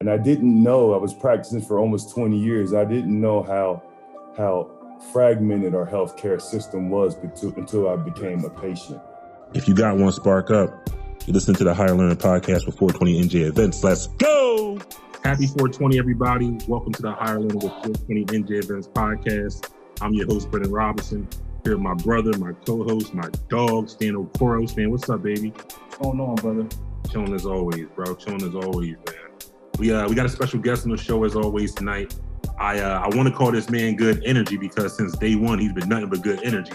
and I didn't know I was practicing for almost 20 years. I didn't know how how fragmented our healthcare system was until, until I became a patient. If you got one, spark up. You listen to the Higher Learning Podcast with 420 NJ Events. Let's go! Happy 420, everybody. Welcome to the Higher Learning with 420 NJ Events Podcast. I'm your host, Brendan Robinson. Here with my brother, my co-host, my dog, Stan Okoros. Man, what's up, baby? What's going on, brother? Chilling as always, bro. Chilling as always, man. We uh we got a special guest on the show as always tonight. I uh, I want to call this man good energy because since day one he's been nothing but good energy.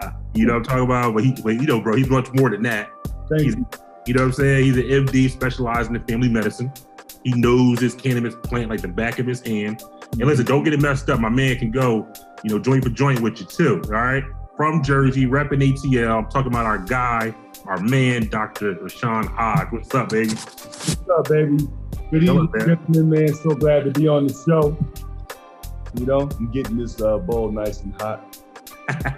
Uh, you know what I'm talking about? But he, but, you know, bro, he's much more than that. Thank He's, you. you know what I'm saying? He's an MD specializing in family medicine. He knows his cannabis plant like the back of his hand. And listen, don't get it messed up. My man can go, you know, joint for joint with you too. All right. From Jersey, repping ATL. I'm talking about our guy, our man, Dr. Rashawn Hodge. What's up, baby? What's up, baby? Good evening, man. gentlemen, man. So glad to be on the show. You know, I'm getting this uh, bowl nice and hot.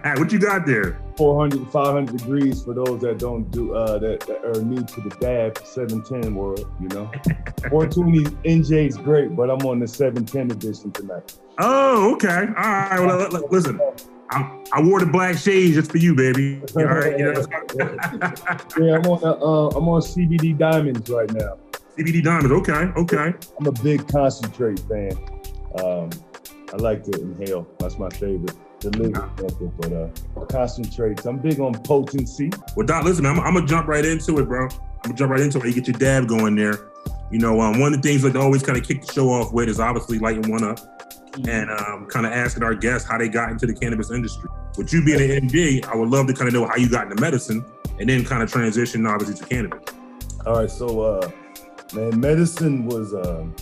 what you got there? 400 to 500 degrees for those that don't do uh, that, that are new to the dab 710 world. You know, 420 NJ is great, but I'm on the 710 edition tonight. Oh, okay. All right. Well, listen, I, I wore the black shades just for you, baby. All right. Yeah, I'm on uh, I'm on CBD diamonds right now. CBD diamonds. Okay. Okay. I'm a big concentrate fan. Um, I like to inhale. That's my favorite. The liquid method, but uh, concentrates. I'm big on potency. Well, Doc, listen, I'm, I'm gonna jump right into it, bro. I'm gonna jump right into it. You get your dab going there. You know, um, one of the things like to always kind of kick the show off with is obviously lighting one up and um, kind of asking our guests how they got into the cannabis industry. With you being an MD, I would love to kind of know how you got into medicine and then kind of transition obviously to cannabis. All right, so uh, man, medicine was um,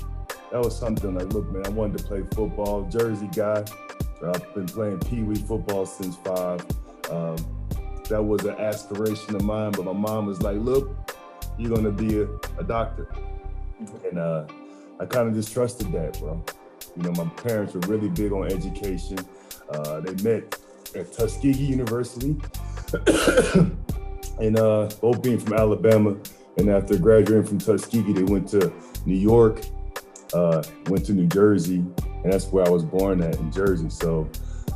that was something. Like, look, man, I wanted to play football. Jersey guy. I've been playing pee wee football since five. Um, that was an aspiration of mine, but my mom was like, "Look, you're gonna be a, a doctor," and uh, I kind of distrusted that, bro. You know, my parents were really big on education. Uh, they met at Tuskegee University, and uh, both being from Alabama. And after graduating from Tuskegee, they went to New York, uh, went to New Jersey, and that's where I was born at in Jersey. So,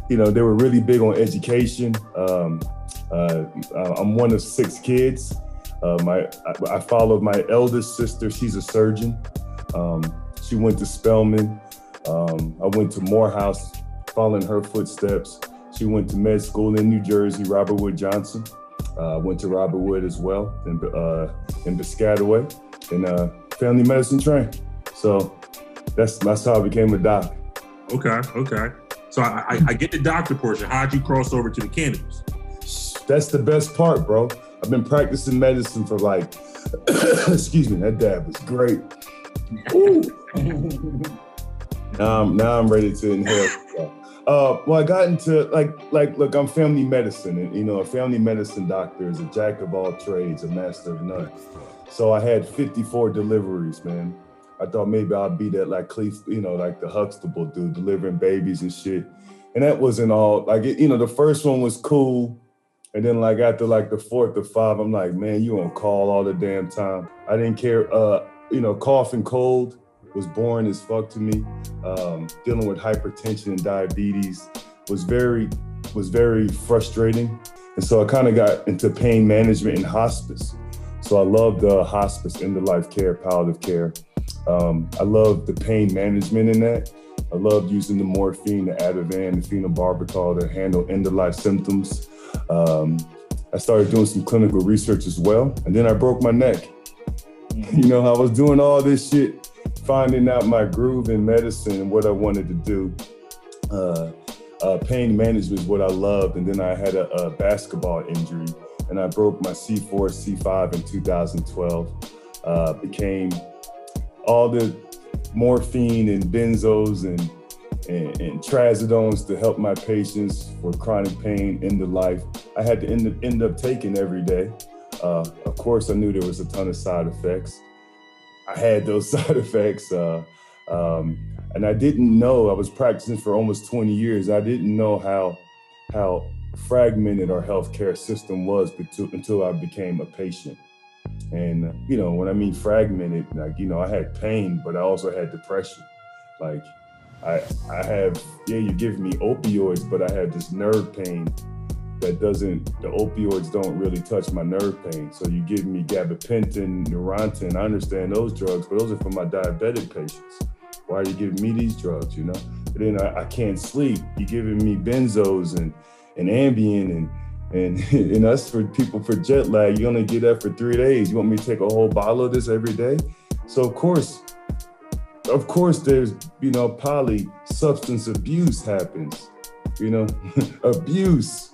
you know, they were really big on education. Um, uh, I'm one of six kids. Uh, my I, I followed my eldest sister. She's a surgeon. Um, she went to Spelman. Um, I went to Morehouse, following her footsteps. She went to med school in New Jersey, Robert Wood Johnson. Uh, went to Robert Wood as well in, uh, in Piscataway and uh, family medicine trained. So that's that's how I became a doc. Okay, okay. So I, I, I get the doctor portion. How'd you cross over to the cannabis? That's the best part, bro. I've been practicing medicine for like, excuse me, that dab was great. Ooh. now, I'm, now I'm ready to inhale. Uh, well, I got into like, like, look, I'm family medicine, and you know, a family medicine doctor is a jack of all trades, a master of none. So I had 54 deliveries, man. I thought maybe I'd be that like Cleve, you know, like the Huxtable dude delivering babies and shit. And that wasn't all like it, you know, the first one was cool. And then like after like the fourth or five, I'm like, man, you on call all the damn time. I didn't care. Uh, you know, cough and cold was boring as fuck to me. Um, dealing with hypertension and diabetes was very was very frustrating. And so I kind of got into pain management and hospice. So I loved uh, hospice, end of life care, palliative care. Um, I love the pain management in that. I loved using the morphine, the Ativan, the phenobarbital to handle end of life symptoms. Um, I started doing some clinical research as well, and then I broke my neck. You know, I was doing all this shit, finding out my groove in medicine and what I wanted to do. Uh, uh, pain management is what I loved, and then I had a, a basketball injury, and I broke my C4, C5 in 2012. Uh, became all the morphine and benzos and, and, and trazodones to help my patients for chronic pain in the life. I had to end, up, end up taking every day. Uh, of course, I knew there was a ton of side effects. I had those side effects. Uh, um, and I didn't know I was practicing for almost 20 years. I didn't know how how fragmented our healthcare system was until, until I became a patient. And you know, when I mean fragmented, like you know, I had pain, but I also had depression. Like I I have yeah, you're giving me opioids, but I have this nerve pain that doesn't the opioids don't really touch my nerve pain. So you give me gabapentin, Neurontin. I understand those drugs, but those are for my diabetic patients. Why are you giving me these drugs? You know, and then I, I can't sleep. You're giving me benzos and and Ambien and and and us for people for jet lag. You only get that for three days. You want me to take a whole bottle of this every day? So of course, of course, there's you know, poly substance abuse happens. You know, abuse.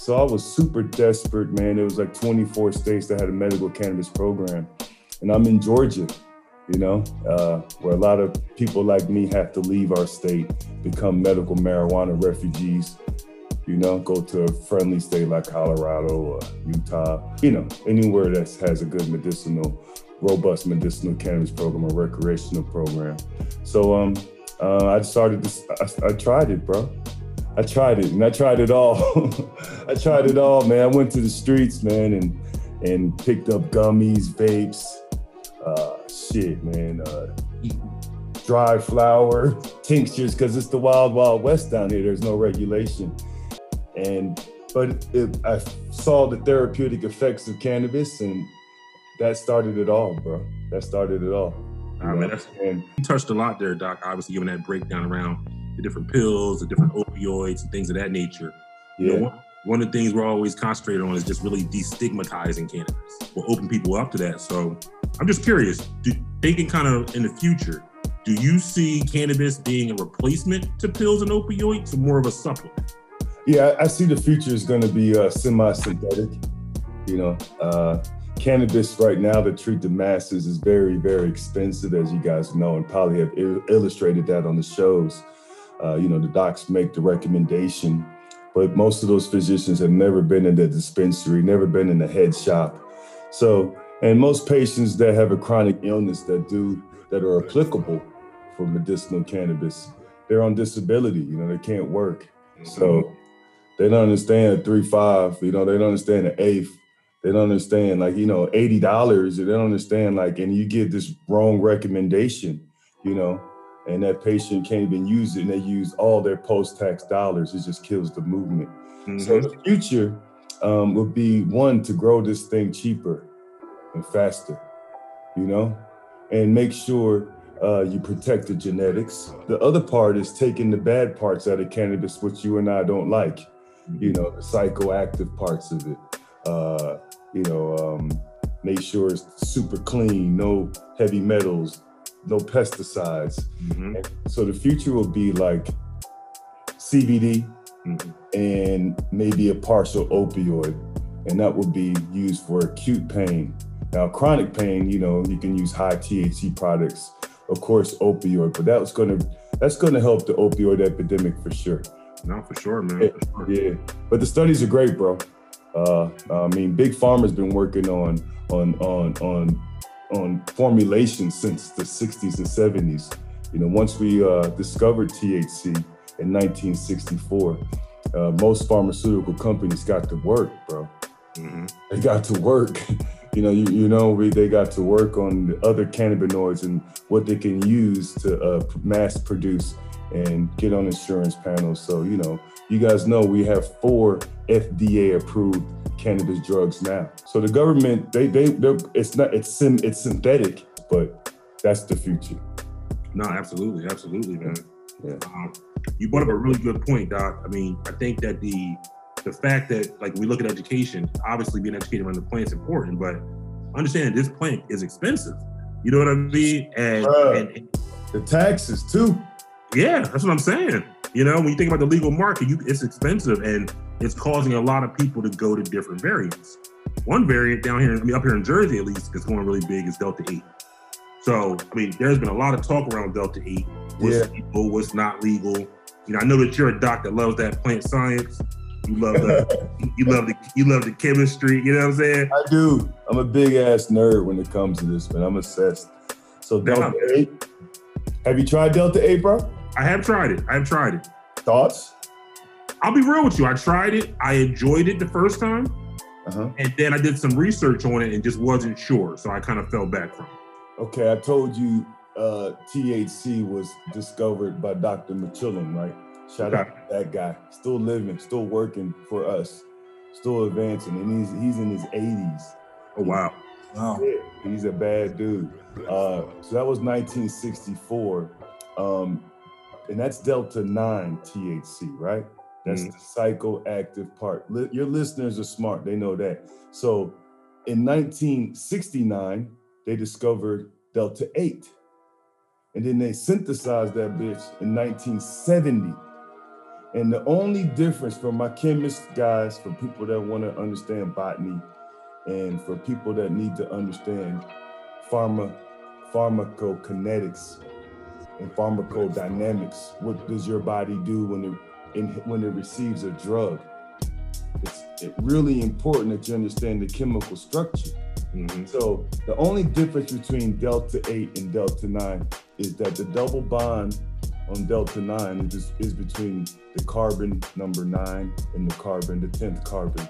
So I was super desperate, man. It was like 24 states that had a medical cannabis program, and I'm in Georgia you know, uh, where a lot of people like me have to leave our state, become medical marijuana refugees, you know, go to a friendly state like Colorado or Utah, you know, anywhere that has a good medicinal, robust medicinal cannabis program or recreational program. So um, uh, I started this, I, I tried it, bro. I tried it and I tried it all. I tried it all, man. I went to the streets, man, and and picked up gummies, vapes, uh, shit, man. Uh, dry flower tinctures because it's the wild, wild west down here. There's no regulation, and but it, I saw the therapeutic effects of cannabis, and that started it all, bro. That started it all. I mean, that's, and you touched a lot there, Doc. Obviously, giving that breakdown around the different pills, the different opioids, and things of that nature. Yeah. You know, one, one of the things we're always concentrated on is just really destigmatizing cannabis. We'll open people up to that. So I'm just curious, do, thinking kind of in the future, do you see cannabis being a replacement to pills and opioids or more of a supplement? Yeah, I see the future is going to be uh, semi-synthetic. You know, uh, cannabis right now to treat the masses is very, very expensive, as you guys know, and probably have il- illustrated that on the shows. Uh, you know, the docs make the recommendation, but most of those physicians have never been in the dispensary, never been in the head shop. So and most patients that have a chronic illness that do that are applicable for medicinal cannabis, they're on disability. You know, they can't work, mm-hmm. so they don't understand three five. You know, they don't understand the eighth. They don't understand like you know eighty dollars. They don't understand like, and you get this wrong recommendation. You know, and that patient can't even use it, and they use all their post-tax dollars. It just kills the movement. Mm-hmm. So the future um, would be one to grow this thing cheaper and faster, you know, and make sure uh, you protect the genetics. The other part is taking the bad parts out of cannabis, which you and I don't like, you know, the psychoactive parts of it. Uh, you know, um, make sure it's super clean, no heavy metals, no pesticides. Mm-hmm. So the future will be like CBD mm-hmm. and maybe a partial opioid, and that would be used for acute pain now, chronic pain, you know, you can use high THC products, of course, opioid, but that's gonna that's gonna help the opioid epidemic for sure. No, for sure, man. Yeah, for sure. yeah. but the studies are great, bro. Uh, I mean, big pharma's been working on on on on on formulation since the 60s and 70s. You know, once we uh, discovered THC in 1964, uh, most pharmaceutical companies got to work, bro. Mm-hmm. They got to work you know, you, you know, we, they got to work on the other cannabinoids and what they can use to uh, mass produce and get on insurance panels. So, you know, you guys know we have four FDA approved cannabis drugs now. So the government, they, they, it's not, it's sim, it's synthetic, but that's the future. No, absolutely, absolutely, man. Yeah. Um, you brought up a really good point, Doc. I mean, I think that the the fact that like we look at education, obviously being educated on the plant is important, but understand this plant is expensive. You know what I mean? And, uh, and, and, the taxes too. Yeah, that's what I'm saying. You know, when you think about the legal market, you, it's expensive and it's causing a lot of people to go to different variants. One variant down here, I mean, up here in Jersey at least, is going really big is Delta 8. So, I mean, there's been a lot of talk around Delta 8. What's yeah. legal, what's not legal. You know, I know that you're a doc that loves that plant science. You love the you love the you love the chemistry. You know what I'm saying? I do. I'm a big ass nerd when it comes to this, man. I'm obsessed. So Delta Eight. Have you tried Delta Eight, bro? I have tried it. I have tried it. Thoughts? I'll be real with you. I tried it. I enjoyed it the first time. Uh-huh. And then I did some research on it and just wasn't sure. So I kind of fell back from it. Okay, I told you uh, THC was discovered by Dr. Mechoulam, right? Shout out to that guy. Still living, still working for us, still advancing, and he's he's in his 80s. Oh wow. Wow. Yeah, he's a bad dude. Uh, so that was 1964, um, and that's Delta 9 THC, right? That's Mhm. the psychoactive part. Your listeners are smart; they know that. So, in 1969, they discovered Delta 8, and then they synthesized that bitch in 1970. And the only difference for my chemist guys, for people that want to understand botany, and for people that need to understand pharma, pharmacokinetics and pharmacodynamics, what does your body do when it in, when it receives a drug? It's it really important that you understand the chemical structure. Mhm. So the only difference between delta 8 and delta 9 is that the double bond on delta 9 is, is between the carbon number 9 and the carbon, the 10th carbon.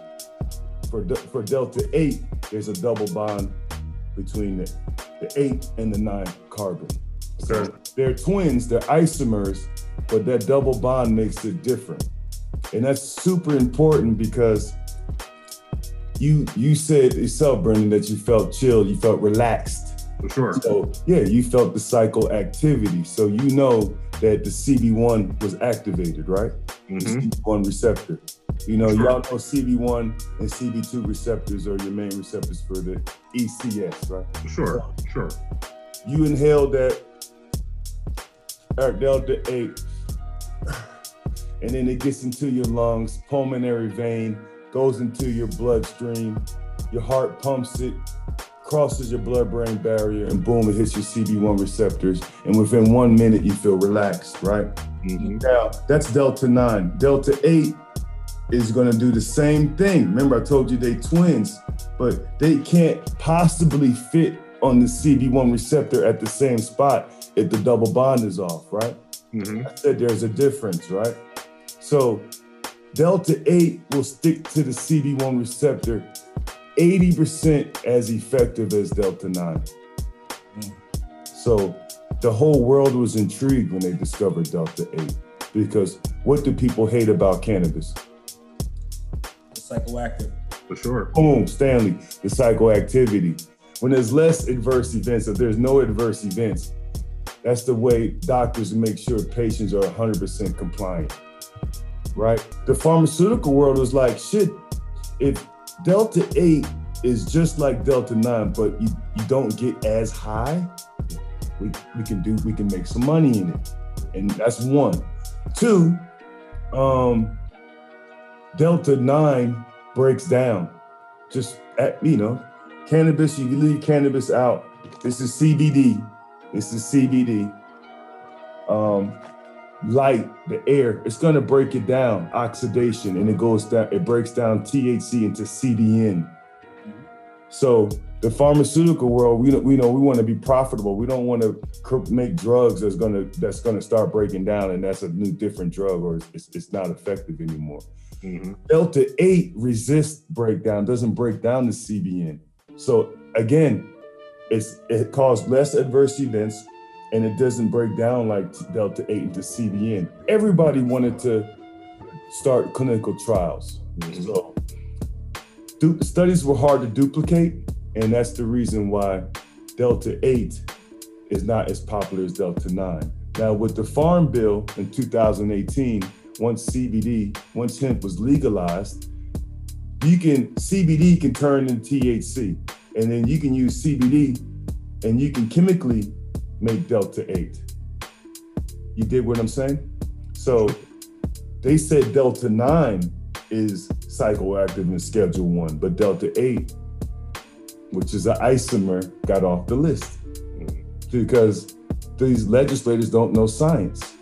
For, de- for delta 8, there's a double bond between the, the 8 and the 9 carbon. So they're twins, they're isomers, but that double bond makes it different. And that's super important because you you said yourself, Brendan, that you felt chilled, you felt relaxed. For sure. So yeah, you felt the psychoactivity. So you know that the CB1 was activated, right? The Mhm. CB1 receptor. You know, Sure. y'all know CB1 and CB2 receptors are your main receptors for the ECS, right? For sure. Sure. You inhale that Eric Delta 8, and then it gets into your lungs, pulmonary vein, goes into your bloodstream, your heart pumps it, crosses your blood brain barrier, and boom, it hits your CB1 receptors. And within one minute, you feel relaxed, right? Mhm. Now, that's Delta 9. Delta 8 is going to do the same thing. Remember, I told you they twins, but they can't possibly fit on the CB1 receptor at the same spot if the double bond is off, right? Mhm. I said there's a difference, right? So, Delta 8 will stick to the CB1 receptor 80% as effective as Delta 9. Mm. So, the whole world was intrigued when they discovered Delta 8 because what do people hate about cannabis? It's psychoactive. For sure. Boom, Stanley, the psychoactivity. When there's less adverse events, if there's no adverse events, that's the way doctors make sure patients are 100% compliant, right? The pharmaceutical world is like, shit, if Delta 8 is just like Delta 9, but you, you don't get as high, we, we can do, we can make some money in it. And that's one. Two, um, Delta 9 breaks down. Just at, you know, cannabis, you leave cannabis out. This is CBD. This the CBD. Um, light, the air, it's gonna break it down, oxidation, and it goes down, it breaks down THC into CBN. So the pharmaceutical world, we know, we know we want to be profitable. We don't want to make drugs that's gonna that's gonna start breaking down, and that's a new different drug, or it's, it's not effective anymore. Mhm. Delta 8 resists breakdown, doesn't break down the CBN. So again, it's it caused less adverse events and it doesn't break down like Delta 8 into CBN. Everybody wanted to start clinical trials. Mhm. So du- studies were hard to duplicate, and that's the reason why Delta 8 is not as popular as Delta 9. Now, with the Farm Bill in 2018, once CBD, once hemp was legalized, you can CBD can turn into THC, and then you can use CBD, and you can chemically make Delta 8. You did what I'm saying? So they said Delta 9 is psychoactive in Schedule 1, but Delta 8, which is an isomer, got off the list because these legislators don't know science.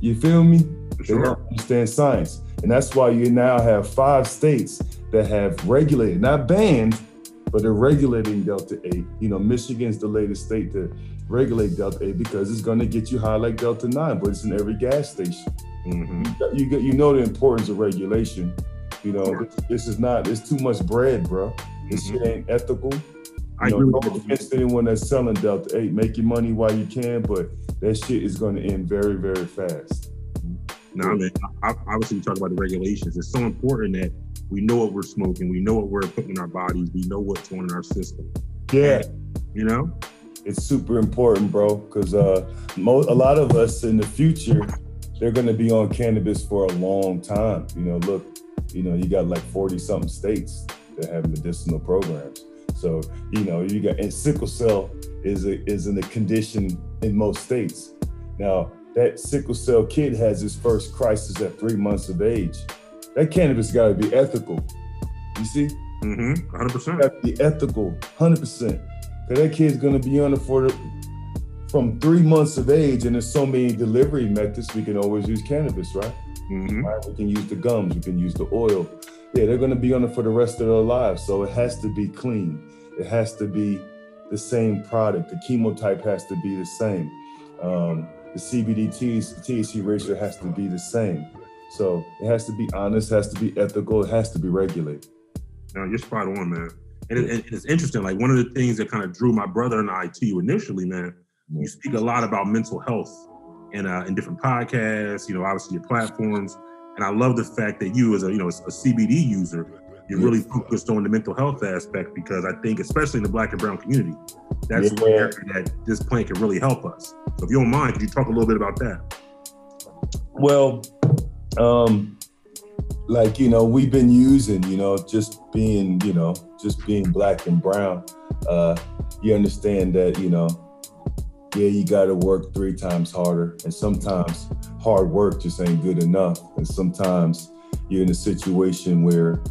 You feel me? For They don't understand science. And that's why you now have five states that have regulated, not banned, but they're regulating Delta 8. You know, Michigan's the latest state to regulate Delta 8 because it's going to get you high like Delta 9, but it's in every gas station. Mhm. You, get, you know the importance of regulation. You know, this, this is not. It's too much bread, bro. This Mhm. shit ain't ethical. I You agree know, with no to anyone that's selling Delta 8, make your money while you can, but that shit is going to end very, very fast. Nah, man. I, obviously, we talk about the regulations. It's so important that we know what we're smoking. We know what we're putting in our bodies. We know what's going in our system. Yeah, You know? it's super important, bro, because uh, mo- a lot of us in the future, they're going to be on cannabis for a long time. You know, look, you know, you got like 40 something states that have medicinal programs. So, you know, you got, and sickle cell is, a, is in a condition in most states. Now, that sickle cell kid has his first crisis at three months of age. That cannabis got to be ethical. You see? Mm-hmm. 100%. got to be ethical, hundred percent. Cause that kid's gonna be on it for the, from three months of age, and there's so many delivery methods. We can always use cannabis, right? Mm-hmm. Right? We can use the gums, we can use the oil. Yeah, they're gonna be on it for the rest of their lives. So it has to be clean. It has to be the same product. The chemotype has to be the same. Um, the CBD THC ratio has to be the same. So it has to be honest, has to be ethical, it has to be regulated. No, you're spot on, man. And, it, and it's interesting. Like one of the things that kind of drew my brother and I to you initially, man. You speak a lot about mental health in uh, in different podcasts. You know, obviously your platforms. And I love the fact that you, as a you know a CBD user, you're really focused on the mental health aspect because I think, especially in the Black and Brown community, that's Yeah. where that this plant can really help us. So if you don't mind, could you talk a little bit about that? Well, um, like you know, we've been using, you know, just being, you know, just being black and brown. Uh, you understand that, you know, yeah, you got to work three times harder, and sometimes hard work just ain't good enough, and sometimes you're in a situation where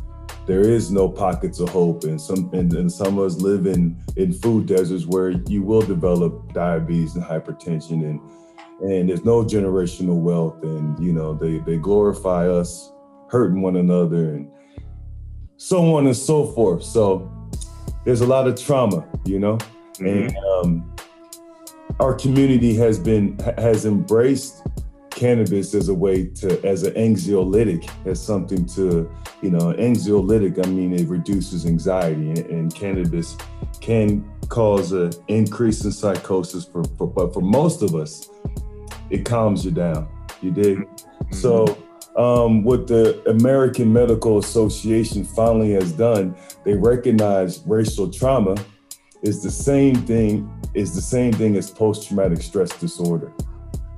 there is no pockets of hope, and some and, and some of us live in in food deserts where you will develop diabetes and hypertension and and there's no generational wealth and you know they they glorify us hurting one another and so on and so forth. So there's a lot of trauma you know? And um, our community has been has embraced cannabis as a way to as an anxiolytic as something to you know anxiolytic i mean it reduces anxiety and, and cannabis can cause an increase in psychosis for, for but for most of us it calms you down. You dig? So um, what the American Medical Association finally has done, they recognize racial trauma is the same thing is the same thing as post-traumatic stress disorder.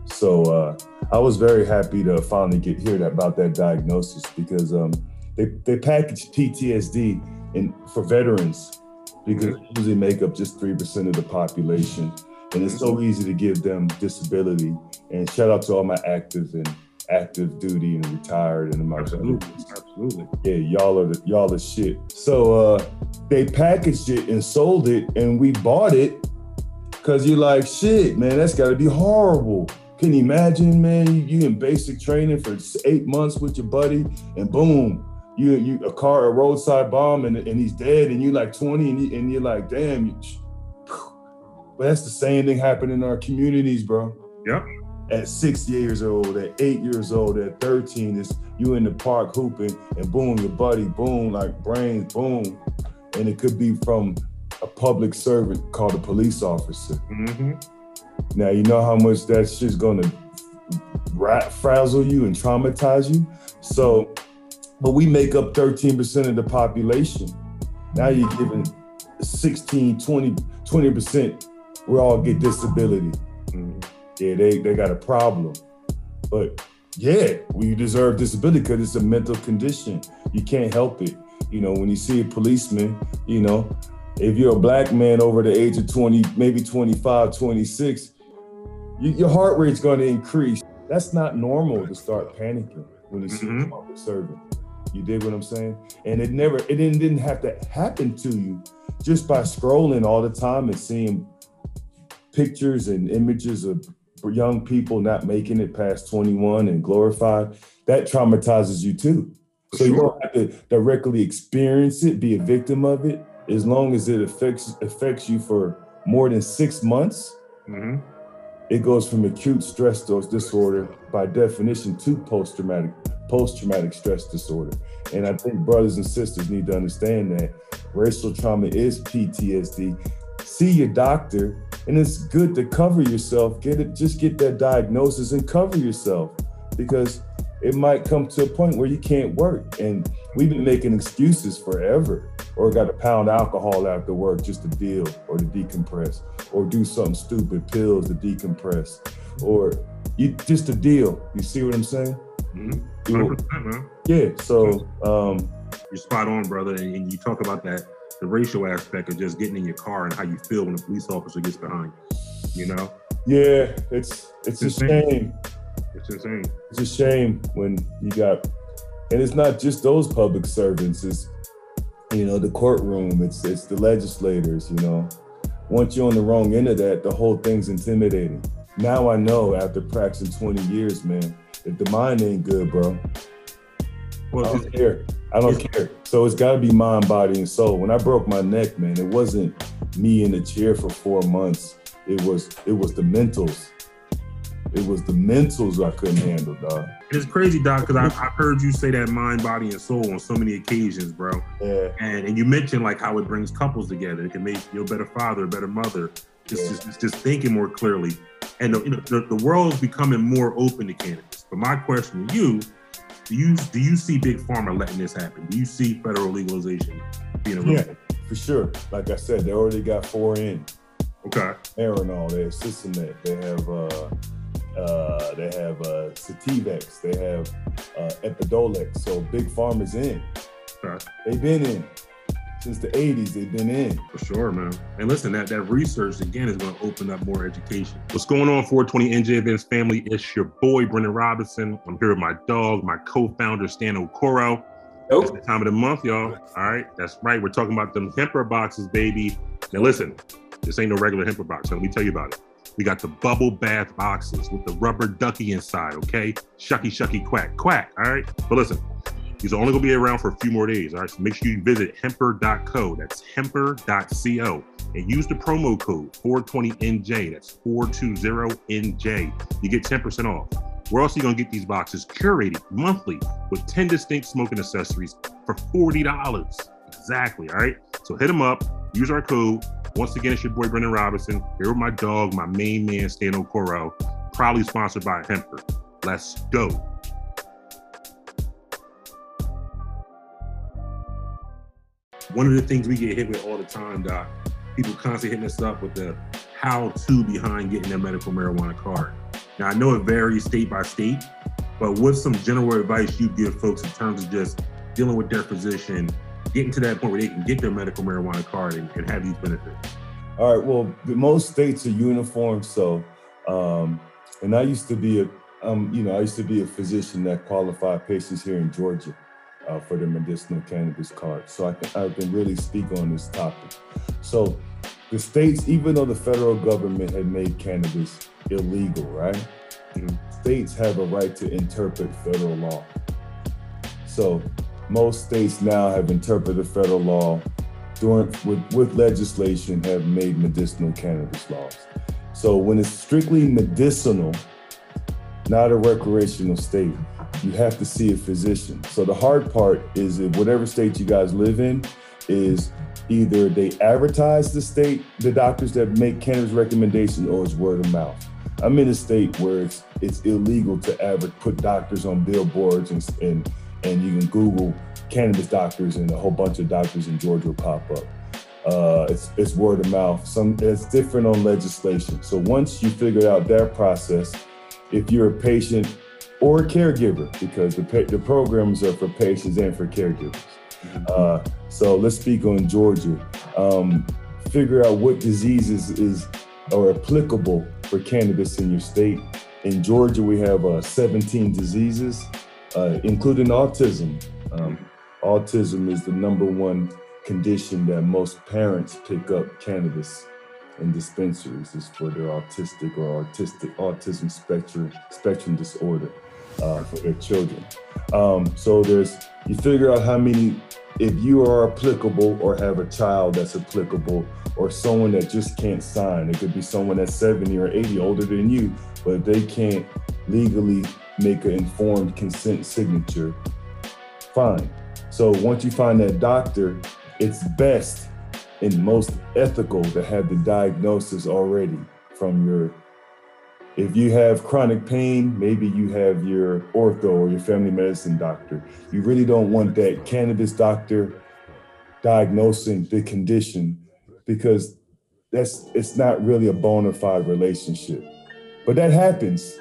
So uh, I was very happy to finally get hear that about that diagnosis because um, they they package PTSD in for veterans because they usually make up just three percent of the population, and it's so easy to give them disability. And shout out to all my active and active duty and retired and my absolutely, absolutely. yeah, y'all are the, y'all are shit. So uh, they packaged it and sold it, and we bought it because you're like, shit, man, that's got to be horrible. Can you imagine, man? You, you in basic training for eight months with your buddy, and boom, you you a car a roadside bomb, and, and he's dead, and you're like 20, and, you, and you're like, damn. You, but that's the same thing happened in our communities, bro Yep. at six years old, at eight years old, at 13, it's you in the park hooping and boom, your buddy, boom, like brains, boom. And it could be from a public servant called a police officer. Mm-hmm. Now, you know how much that shit's gonna ra- frazzle you and traumatize you? So, but we make up 13% of the population. Now you're giving 16, 20, 20%, we all get disability Mm-hmm. yeah, they, they got a problem. But yeah, we deserve disability because it's a mental condition. You can't help it. You know, when you see a policeman, you know, if you're a black man over the age of 20, maybe 25, 26, you, your heart rate's going to increase. That's not normal to start panicking when you see Mhm. a public servant. You dig what I'm saying? And it never, it didn't, didn't have to happen to you just by scrolling all the time and seeing pictures and images of young people not making it past 21 and glorified, that traumatizes you too. So you don't have to directly experience it, be a victim of it, as long as it affects affects you for more than six months Mm-hmm. it goes from acute stress disorder by definition to post-traumatic post-traumatic stress disorder. And I think brothers and sisters need to understand that racial trauma is PTSD. See your doctor, and it's good to cover yourself. Get it, just get that diagnosis and cover yourself because it might come to a point where you can't work. And we've been making excuses forever, or got to pound alcohol after work just to deal or to decompress, or do something stupid, pills to decompress, or you just to deal. You see what I'm saying? Mhm. 100%, man. yeah. So um, You're spot on, brother. And, and you talk about that, the racial aspect of just getting in your car and how you feel when a police officer gets behind you. You know, yeah, it's it's a Insane. shame. it's insane. It's a shame when you got, and it's not just those public servants. It's you know the courtroom. It's it's the legislators. You know, once you're on the wrong end of that, the whole thing's intimidating. Now I know after practicing 20 years, man, if the mind ain't good, bro, Well, it's, don't care. I don't care. So it's got to be mind, body, and soul. When I broke my neck, man, it wasn't me in a chair for four months. It was it was the mentals. It was the mentals I couldn't handle, dog. it's crazy, Doc, because I've, heard you say that mind, body, and soul on so many occasions, bro. Yeah. And and you mentioned like how it brings couples together. It can make you a better father, a better mother. Just Yeah. just, it's just thinking more clearly. And the, you know, the, the world is becoming more open to cannabis. But my question to you: Do you do you see big pharma letting this happen? Do you see federal legalization being a Yeah, for sure. Like I said, they already got four in. Okay. Marinol, they have Cesamet, they have uh uh they have uh Sativex, they have uh Epidiolex. So big pharma's in. Okay. They've been in. Since the 80s, they've been in. For sure, man. And listen, that, that research again is going to open up more education. What's going on, 420 NJ Events family? It's your boy Brendan Robinson. I'm here with my dog, my co-founder Stan Okoro. It's the time of the month, y'all. All right, that's right. We're talking about them Hemper boxes, baby. Now listen, this ain't no regular Hemper box. Let me tell you about it. We got the bubble bath boxes with the rubber ducky inside. Okay, shucky shucky quack quack. All right, but listen, are only gonna be around for a few more days. All right, so make sure you visit hemper.co. That's hemper.co and use the promo code 420NJ. That's 420NJ. You get 10% off. We're also gonna get these boxes curated monthly with 10 distinct smoking accessories for $40. Exactly. All right. So hit them up, use our code. Once again, it's your boy Brendan Robinson. Here with my dog, my main man, Stan Okoro, proudly sponsored by Hemper. Let's go. One of the things we get hit with all the time, Doc, people constantly hitting us up with the how to behind getting their medical marijuana card. Now, I know it varies state by state, but what's some general advice you give folks in terms of just dealing with their physician, getting to that point where they can get their medical marijuana card and, and have these benefits? All right. Well, most states are uniform. So, um, and I used to be a, um, you know, I used to be a physician that qualified patients here in Georgia uh, for the medicinal cannabis card. So I can, I can really speak on this topic. So the states, even though the federal government had made cannabis illegal, right? States have a right to interpret federal law. So most states now have interpreted federal law during with, with legislation have made medicinal cannabis laws. So when it's strictly medicinal, not a recreational state, you have to see a physician. So the hard part is that whatever state you guys live in is either they advertise the state, the doctors that make cannabis recommendations, or it's word of mouth. I'm in a state where it's it's illegal to ever put doctors on billboards and and and you can Google cannabis doctors and a whole bunch of doctors in Georgia will pop up. Uh, it's it's word of mouth. Some it's different on legislation. So once you figure out that process, if you're a patient or caregiver, because the the programs are for patients and for caregivers. Uh, so let's speak on Georgia. Um, figure out what diseases is are applicable for cannabis in your state. In Georgia, we have uh, 17 diseases, uh, including autism. Um, autism is the number one condition that most parents pick up cannabis in dispensaries is for their autistic or autistic autism spectrum spectrum disorder uh, for their children. Um, so there's you figure out how many if you are applicable or have a child that's applicable or someone that just can't sign. It could be someone that's 70 or 80 older than you, but they can't legally make an informed consent signature. Fine. So once you find that doctor, it's best and most ethical to have the diagnosis already from your if you have chronic pain, maybe you have your ortho or your family medicine doctor. You really don't want that cannabis doctor diagnosing the condition because that's it's not really a bona fide relationship. But that happens.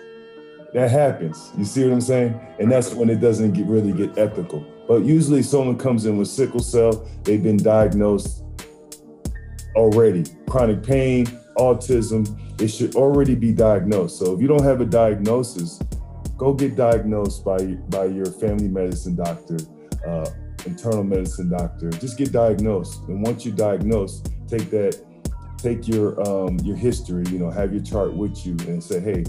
That happens. You see what I'm saying? And that's when it doesn't get really get ethical. But usually someone comes in with sickle cell, they've been diagnosed already. Chronic pain, autism, it should already be diagnosed. So if you don't have a diagnosis, go get diagnosed by by your family medicine doctor, uh, internal medicine doctor. Just get diagnosed, and once you're diagnosed, take that, take your um, your history. You know, have your chart with you, and say, hey.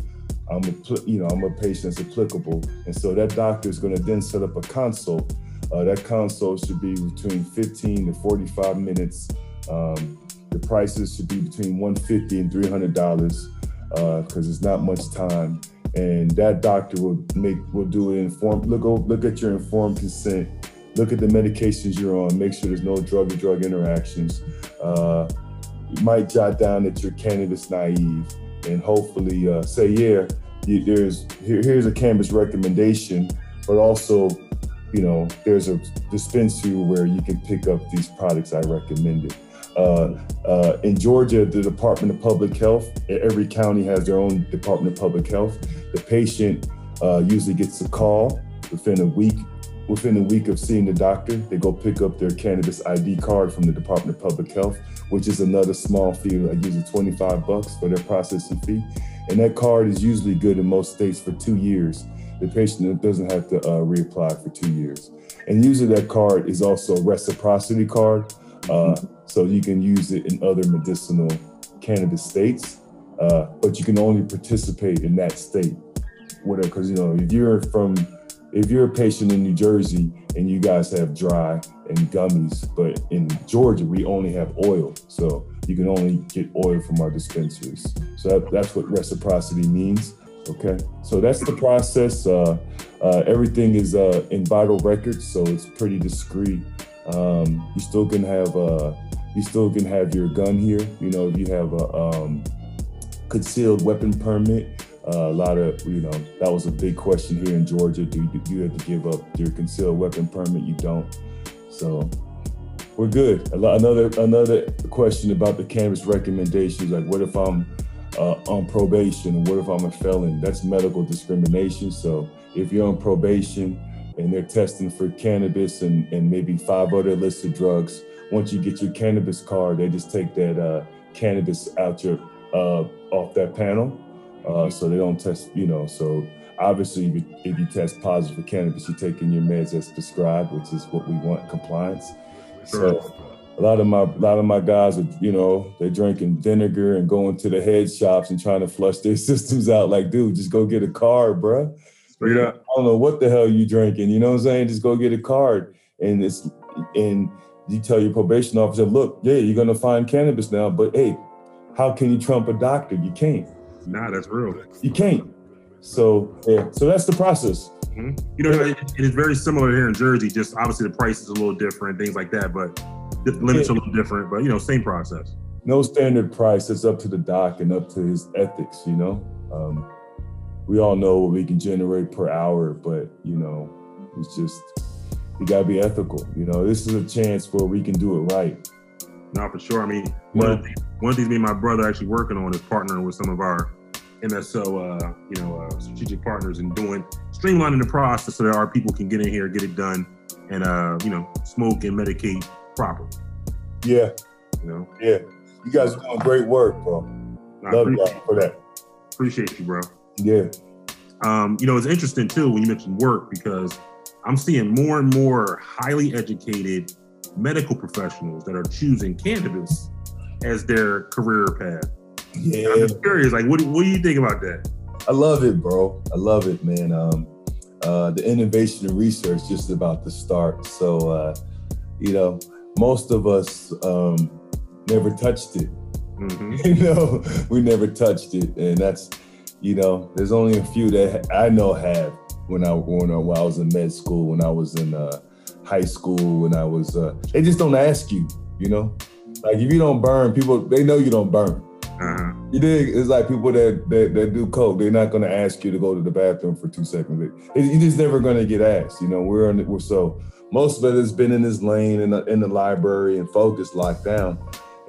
I'm a, you know, I'm a patient that's applicable, and so that doctor is going to then set up a consult. Uh, that consult should be between 15 to 45 minutes. Um, the prices should be between 150 and 300 dollars because uh, it's not much time. And that doctor will make will do an informed look look at your informed consent, look at the medications you're on, make sure there's no drug to drug interactions. Uh, you might jot down that you're cannabis naive, and hopefully uh, say yeah, you, there's here, here's a cannabis recommendation, but also you know there's a dispensary where you can pick up these products I recommended. Uh, uh, in Georgia, the Department of Public Health, every county has their own Department of Public Health. The patient uh, usually gets a call within a week. Within a week of seeing the doctor, they go pick up their cannabis ID card from the Department of Public Health, which is another small fee, I usually 25 bucks for their processing fee. And that card is usually good in most states for two years. The patient doesn't have to uh, reapply for two years. And usually that card is also a reciprocity card. Uh, so you can use it in other medicinal cannabis states, uh, but you can only participate in that state. Whatever, because you know, if you're from, if you're a patient in New Jersey and you guys have dry and gummies, but in Georgia we only have oil, so you can only get oil from our dispensaries. So that, that's what reciprocity means. Okay, so that's the process. Uh, uh, everything is uh, in vital records, so it's pretty discreet. Um, you still can have uh, you still can have your gun here. You know, if you have a um, concealed weapon permit, uh, a lot of you know that was a big question here in Georgia. Do you, do you have to give up your concealed weapon permit? You don't. So we're good. Another another question about the cannabis recommendations, like what if I'm uh, on probation? What if I'm a felon? That's medical discrimination. So if you're on probation and they're testing for cannabis and, and maybe five other illicit drugs, once you get your cannabis card, they just take that uh, cannabis out your uh, off that panel, uh, so they don't test. You know, so obviously, if you, if you, test positive for cannabis, you're taking your meds as prescribed, which is what we want compliance. Sure. So a lot of my a lot of my guys are, you know, they're drinking vinegar and going to the head shops and trying to flush their systems out. Like, dude, just go get a card, bro. You know, I don't know what the hell you drinking. You know what I'm saying? Just go get a card, and it's and you tell your probation officer, look, yeah, you're gonna find cannabis now, but hey, how can you trump a doctor? You can't. Nah, that's real. You can't. So yeah, so that's the process. Mm-hmm. You know, it, it is very similar here in Jersey. Just obviously the price is a little different, things like that, but the limits yeah. are a little different. But you know, same process. No standard price. It's up to the doc and up to his ethics. You know, um, we all know what we can generate per hour, but you know, it's just we gotta be ethical. You know, this is a chance where we can do it right. No, for sure. I mean, one, of, the one of the things me and my brother actually working on is partnering with some of our MSO, uh, you know, uh, strategic partners and doing streamlining the process so that our people can get in here, get it done, and uh, you know, smoke and medicate properly. Yeah. You know. Yeah. You guys are doing great work, bro. I Love you for that. Appreciate you, bro. Yeah. Um, you know, it's interesting too when you mentioned work because I'm seeing more and more highly educated medical professionals that are choosing cannabis as their career path. Yeah. I'm just curious, like, what, what do you think about that? I love it, bro. I love it, man. Um, uh, the innovation and research just about to start. So, uh, you know, most of us um, never touched it. Mhm. you know, we never touched it, and that's, you know, there's only a few that I know have when I when I, when I was in med school, when I was in uh, high school, when I was. Uh, they just don't ask you, you know, like if you don't burn, people they know you don't burn. Uh-huh. You dig? It's like people that, that that do coke. They're not going to ask you to go to the bathroom for two seconds. They- You're just never going to get asked. You know, we're on. We're so most of it has been in this lane in the, in the library and focus locked down,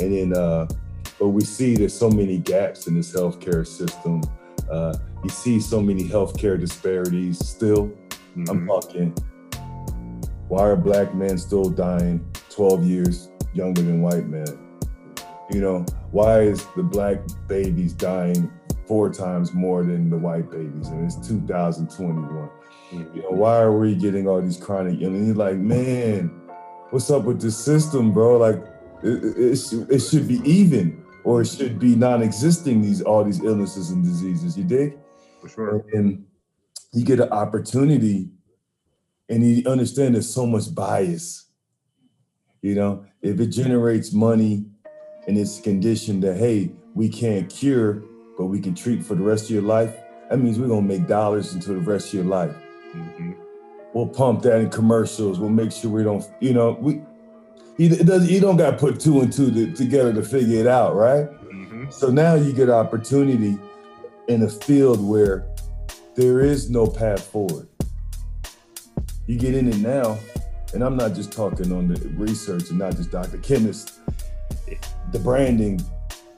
and then. uh But we see there's so many gaps in this healthcare system. Uh, you see so many healthcare disparities still. I'm Mhm. talking. Why are black men still dying 12 years younger than white men? You know, why is the black babies dying four times more than the white babies? And it's 2021. You know, why are we getting all these chronic? You're like, man, what's up with the system, bro? Like, it, it, it, it should be even, or it should be non-existing. These all these illnesses and diseases. You dig? For sure. and you get an opportunity and you understand there's so much bias you know if it generates money and it's conditioned that hey we can't cure but we can treat for the rest of your life that means we're going to make dollars until the rest of your life Mhm. we'll pump that in commercials we'll make sure we don't you know we you, you don't got to put two and two to, together to figure it out right Mhm. so now you get opportunity in a field where there is no path forward. You get in it now, and I'm not just talking on the research and not just Dr. Chemist, the branding,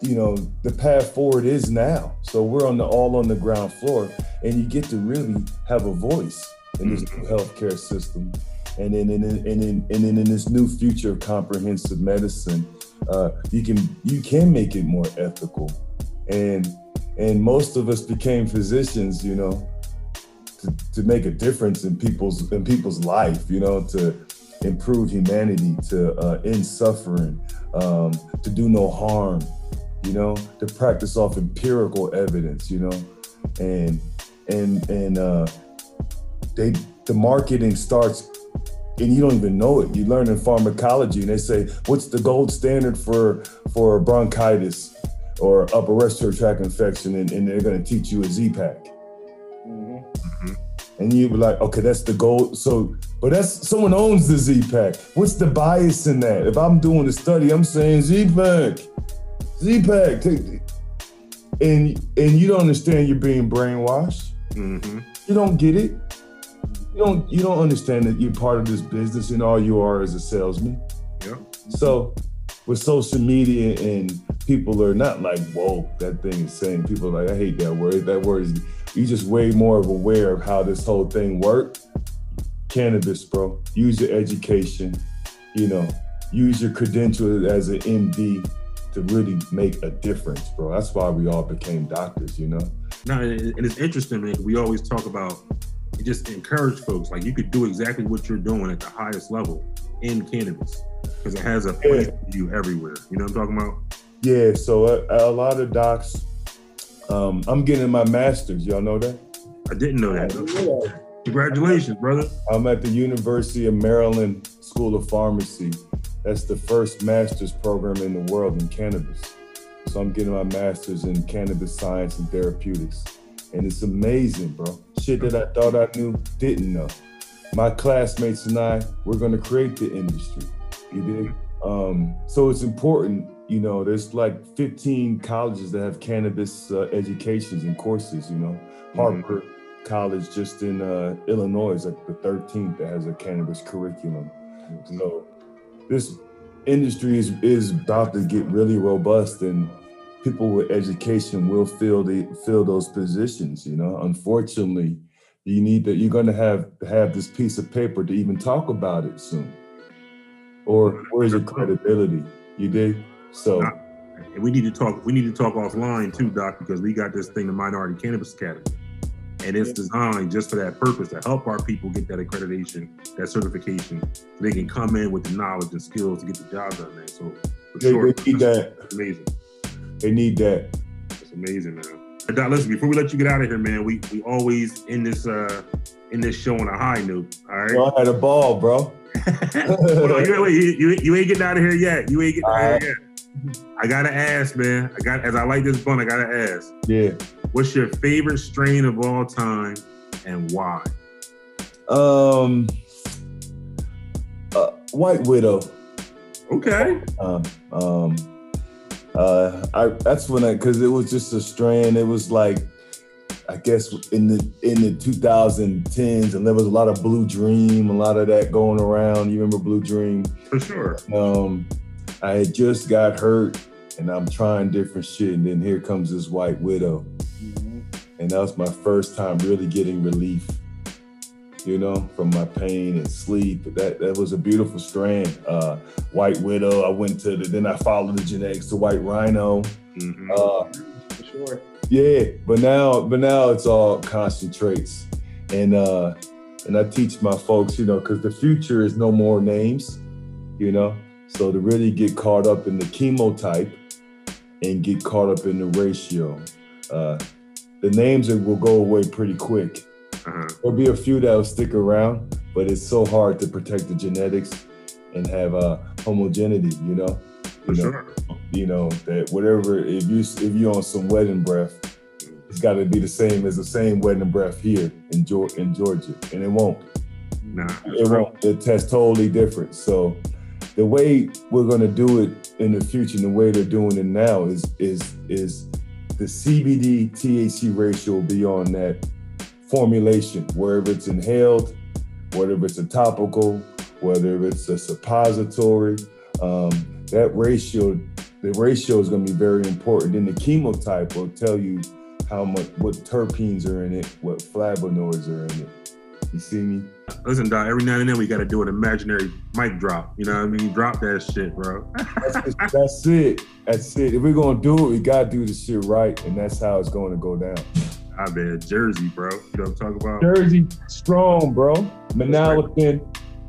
you know, the path forward is now. So we're on the all on the ground floor, and you get to really have a voice in this new healthcare system. And then, and then, and then in this new future of comprehensive medicine, uh, you can you can make it more ethical, and and most of us became physicians, you know, to, to make a difference in people's in people's life, you know, to improve humanity, to uh, end suffering, um, to do no harm, you know, to practice off empirical evidence, you know, and and and uh, they the marketing starts and you don't even know it. You learn in pharmacology, and they say, "What's the gold standard for for bronchitis or upper respiratory tract infection?" And, and they're going to teach you a Z-Pack, and you be like, "Okay, that's the gold." So, but that's someone owns the Z-Pack. What's the bias in that? If I'm doing a study, I'm saying Z-Pack, Z-Pack, take- and and you don't understand you're being brainwashed. Mhm. You don't get it. You don't you don't understand that you're part of this business and all you are is a salesman. Yeah. So with social media and people are not like woke, that thing is saying people are like, I hate that word. That word is you just way more of aware of how this whole thing works. Cannabis, bro. Use your education, you know, use your credential as an MD to really make a difference, bro. That's why we all became doctors, you know. No, and and it's interesting, man. We always talk about it just encourage folks like you could do exactly what you're doing at the highest level in cannabis because it has a place for you everywhere. You know what I'm talking about? Yeah, so a, a lot of docs, um, I'm getting my master's. Y'all know that? I didn't know that. Congratulations, brother. I'm at the University of Maryland School of Pharmacy. That's the first master's program in the world in cannabis. So I'm getting my master's in cannabis science and therapeutics. And it's amazing, bro. Shit that I thought I knew, didn't know. My classmates and I, we're gonna create the industry. You dig? Um, so it's important, you know, there's like 15 colleges that have cannabis uh, educations and courses, you know. Harper College just in uh, Illinois is like the 13th that has a cannabis curriculum. So this industry is, is about to get really robust and people with education will fill the fill those positions, you know. Unfortunately, you need that you're gonna have have this piece of paper to even talk about it soon. Or where's your credibility? You dig? So And we need to talk. We need to talk offline too, Doc, because we got this thing, the Minority Cannabis Academy, and it's designed just for that purpose to help our people get that accreditation, that certification, so they can come in with the knowledge and skills to get the job done, man. So for they, sure, they need that. amazing. They need that. It's amazing, man. Doc, listen, before we let you get out of here, man, we we always in this uh in this show on a high note. All right. Well, I had a ball, bro. You, wait, you, you, you ain't getting out of here yet. You ain't getting out of here yet. I gotta ask, man. I got as I like this bun, I gotta ask. Yeah. What's your favorite strain of all time and why? Um. Uh, White Widow. Okay. Um. Um. Uh. I. That's when I because it was just a strain. It was like. I guess in the in the 2010s, and there was a lot of Blue Dream, a lot of that going around. You remember Blue Dream? For sure. Um, I had just got hurt, and I'm trying different shit, and then here comes this White Widow, and that was my first time really getting relief. You know, from my pain and sleep. That that was a beautiful strand. Uh, White Widow. I went to the. Then I followed the genetics to White Rhino. Mhm. Uh, For sure. yeah, but now, but now it's all concentrates, and uh, and I teach my folks, you know, because the future is no more names, you know. So to really get caught up in the chemotype and get caught up in the ratio, uh, the names are, will go away pretty quick. Uh-huh. There'll be a few that will stick around, but it's so hard to protect the genetics and have uh, homogeneity, you know. For You know, sure. you know that whatever if you if you're on some wedding breath, it's got to be the same as the same wedding breath here in Georgia, in Georgia, and it won't. Nah. It won't. It tests totally different. So the way we're gonna do it in the future, and the way they're doing it now, is is is the CBD THC ratio beyond that formulation, wherever it's inhaled, whether it's a topical, whether it's a suppository. Um, that ratio, the ratio is going to be very important. Then the chemotype will tell you how much, what terpenes are in it, what flavonoids are in it. You see me? Listen, Doc, every now and then we got to do an imaginary mic drop. You know what I mean? Drop that shit, bro. That's, that's it. That's it. If we're gonna do it, we gotta do the shit right, and that's how it's going to go down. I bet Jersey, bro. You know what I'm talking about? Jersey, strong, bro. Manalapan,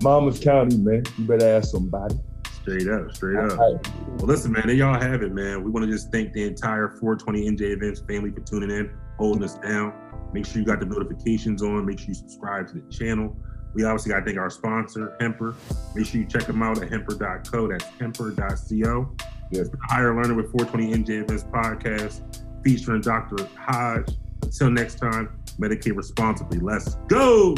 Monmouth County, man. You better ask somebody. Straight up, straight up. Right. Well, listen, man, there y'all have it, man. We want to just thank the entire 420 NJ Events family for tuning in, holding us down. Make sure you got the notifications on. Make sure you subscribe to the channel. We obviously got to thank our sponsor, Hemper. Make sure you check them out at hemper.co. That's hemper.co. Yes. Higher Learner with 420 NJ Events podcast featuring Dr. Hodge. Until next time, medicate responsibly. Let's go.